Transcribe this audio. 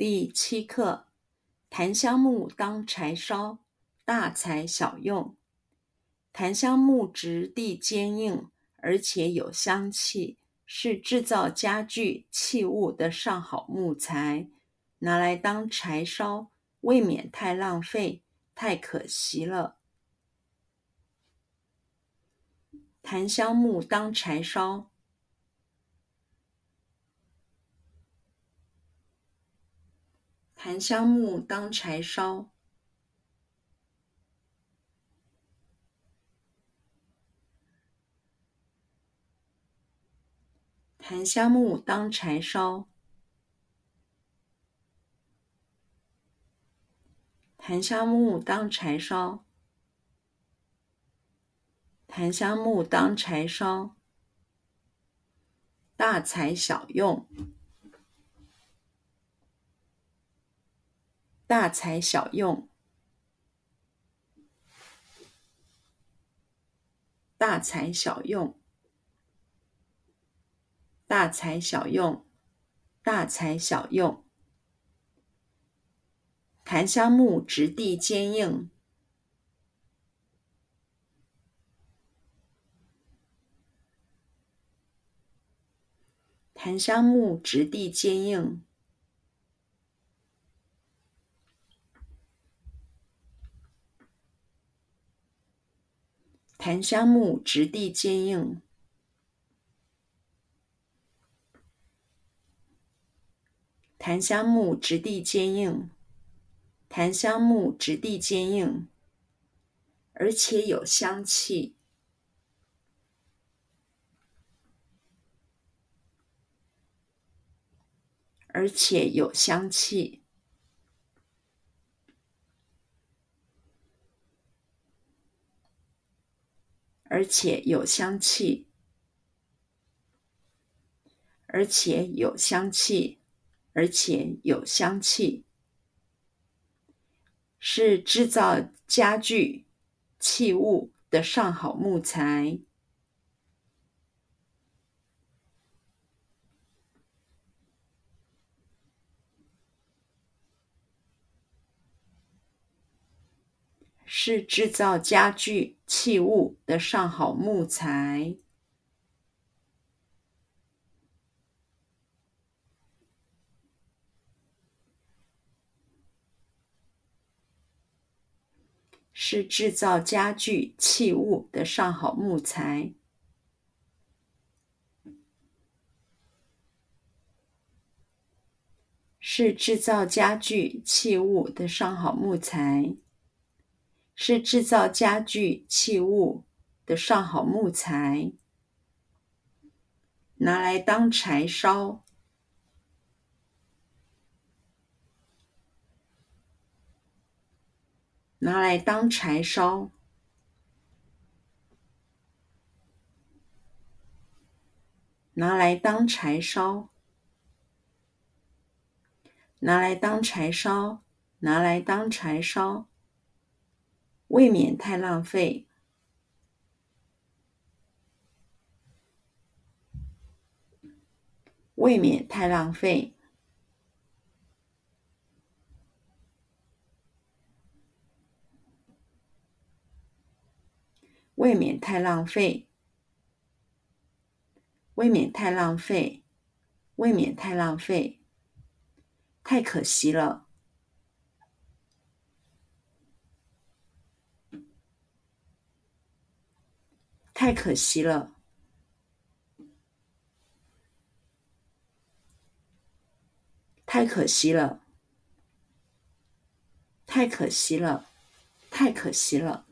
第七课：檀香木当柴烧，大材小用。檀香木质地坚硬，而且有香气，是制造家具器物的上好木材，拿来当柴烧，未免太浪费，太可惜了。檀香木当柴烧。檀香木当柴烧，檀香木当柴烧，檀香木当柴烧，檀香木当柴烧，大材小用。大材小用，大材小用，大材小用，大材小用。檀香木质地坚硬，檀香木质地坚硬。檀香木质地坚硬，檀香木质地坚硬，檀香木质地坚硬，而且有香气，而且有香气。而且有香气，而且有香气，而且有香气，是制造家具器物的上好木材。是制造家具器物的上好木材。是制造家具器物的上好木材。是制造家具器物的上好木材。是制造家具器物的上好木材，拿来当柴烧，拿来当柴烧，拿来当柴烧，拿来当柴烧，拿来当柴烧。未免太浪费，未免太浪费，未免太浪费，未免太浪费，未免太浪费，太可惜了。太可惜了，太可惜了，太可惜了，太可惜了。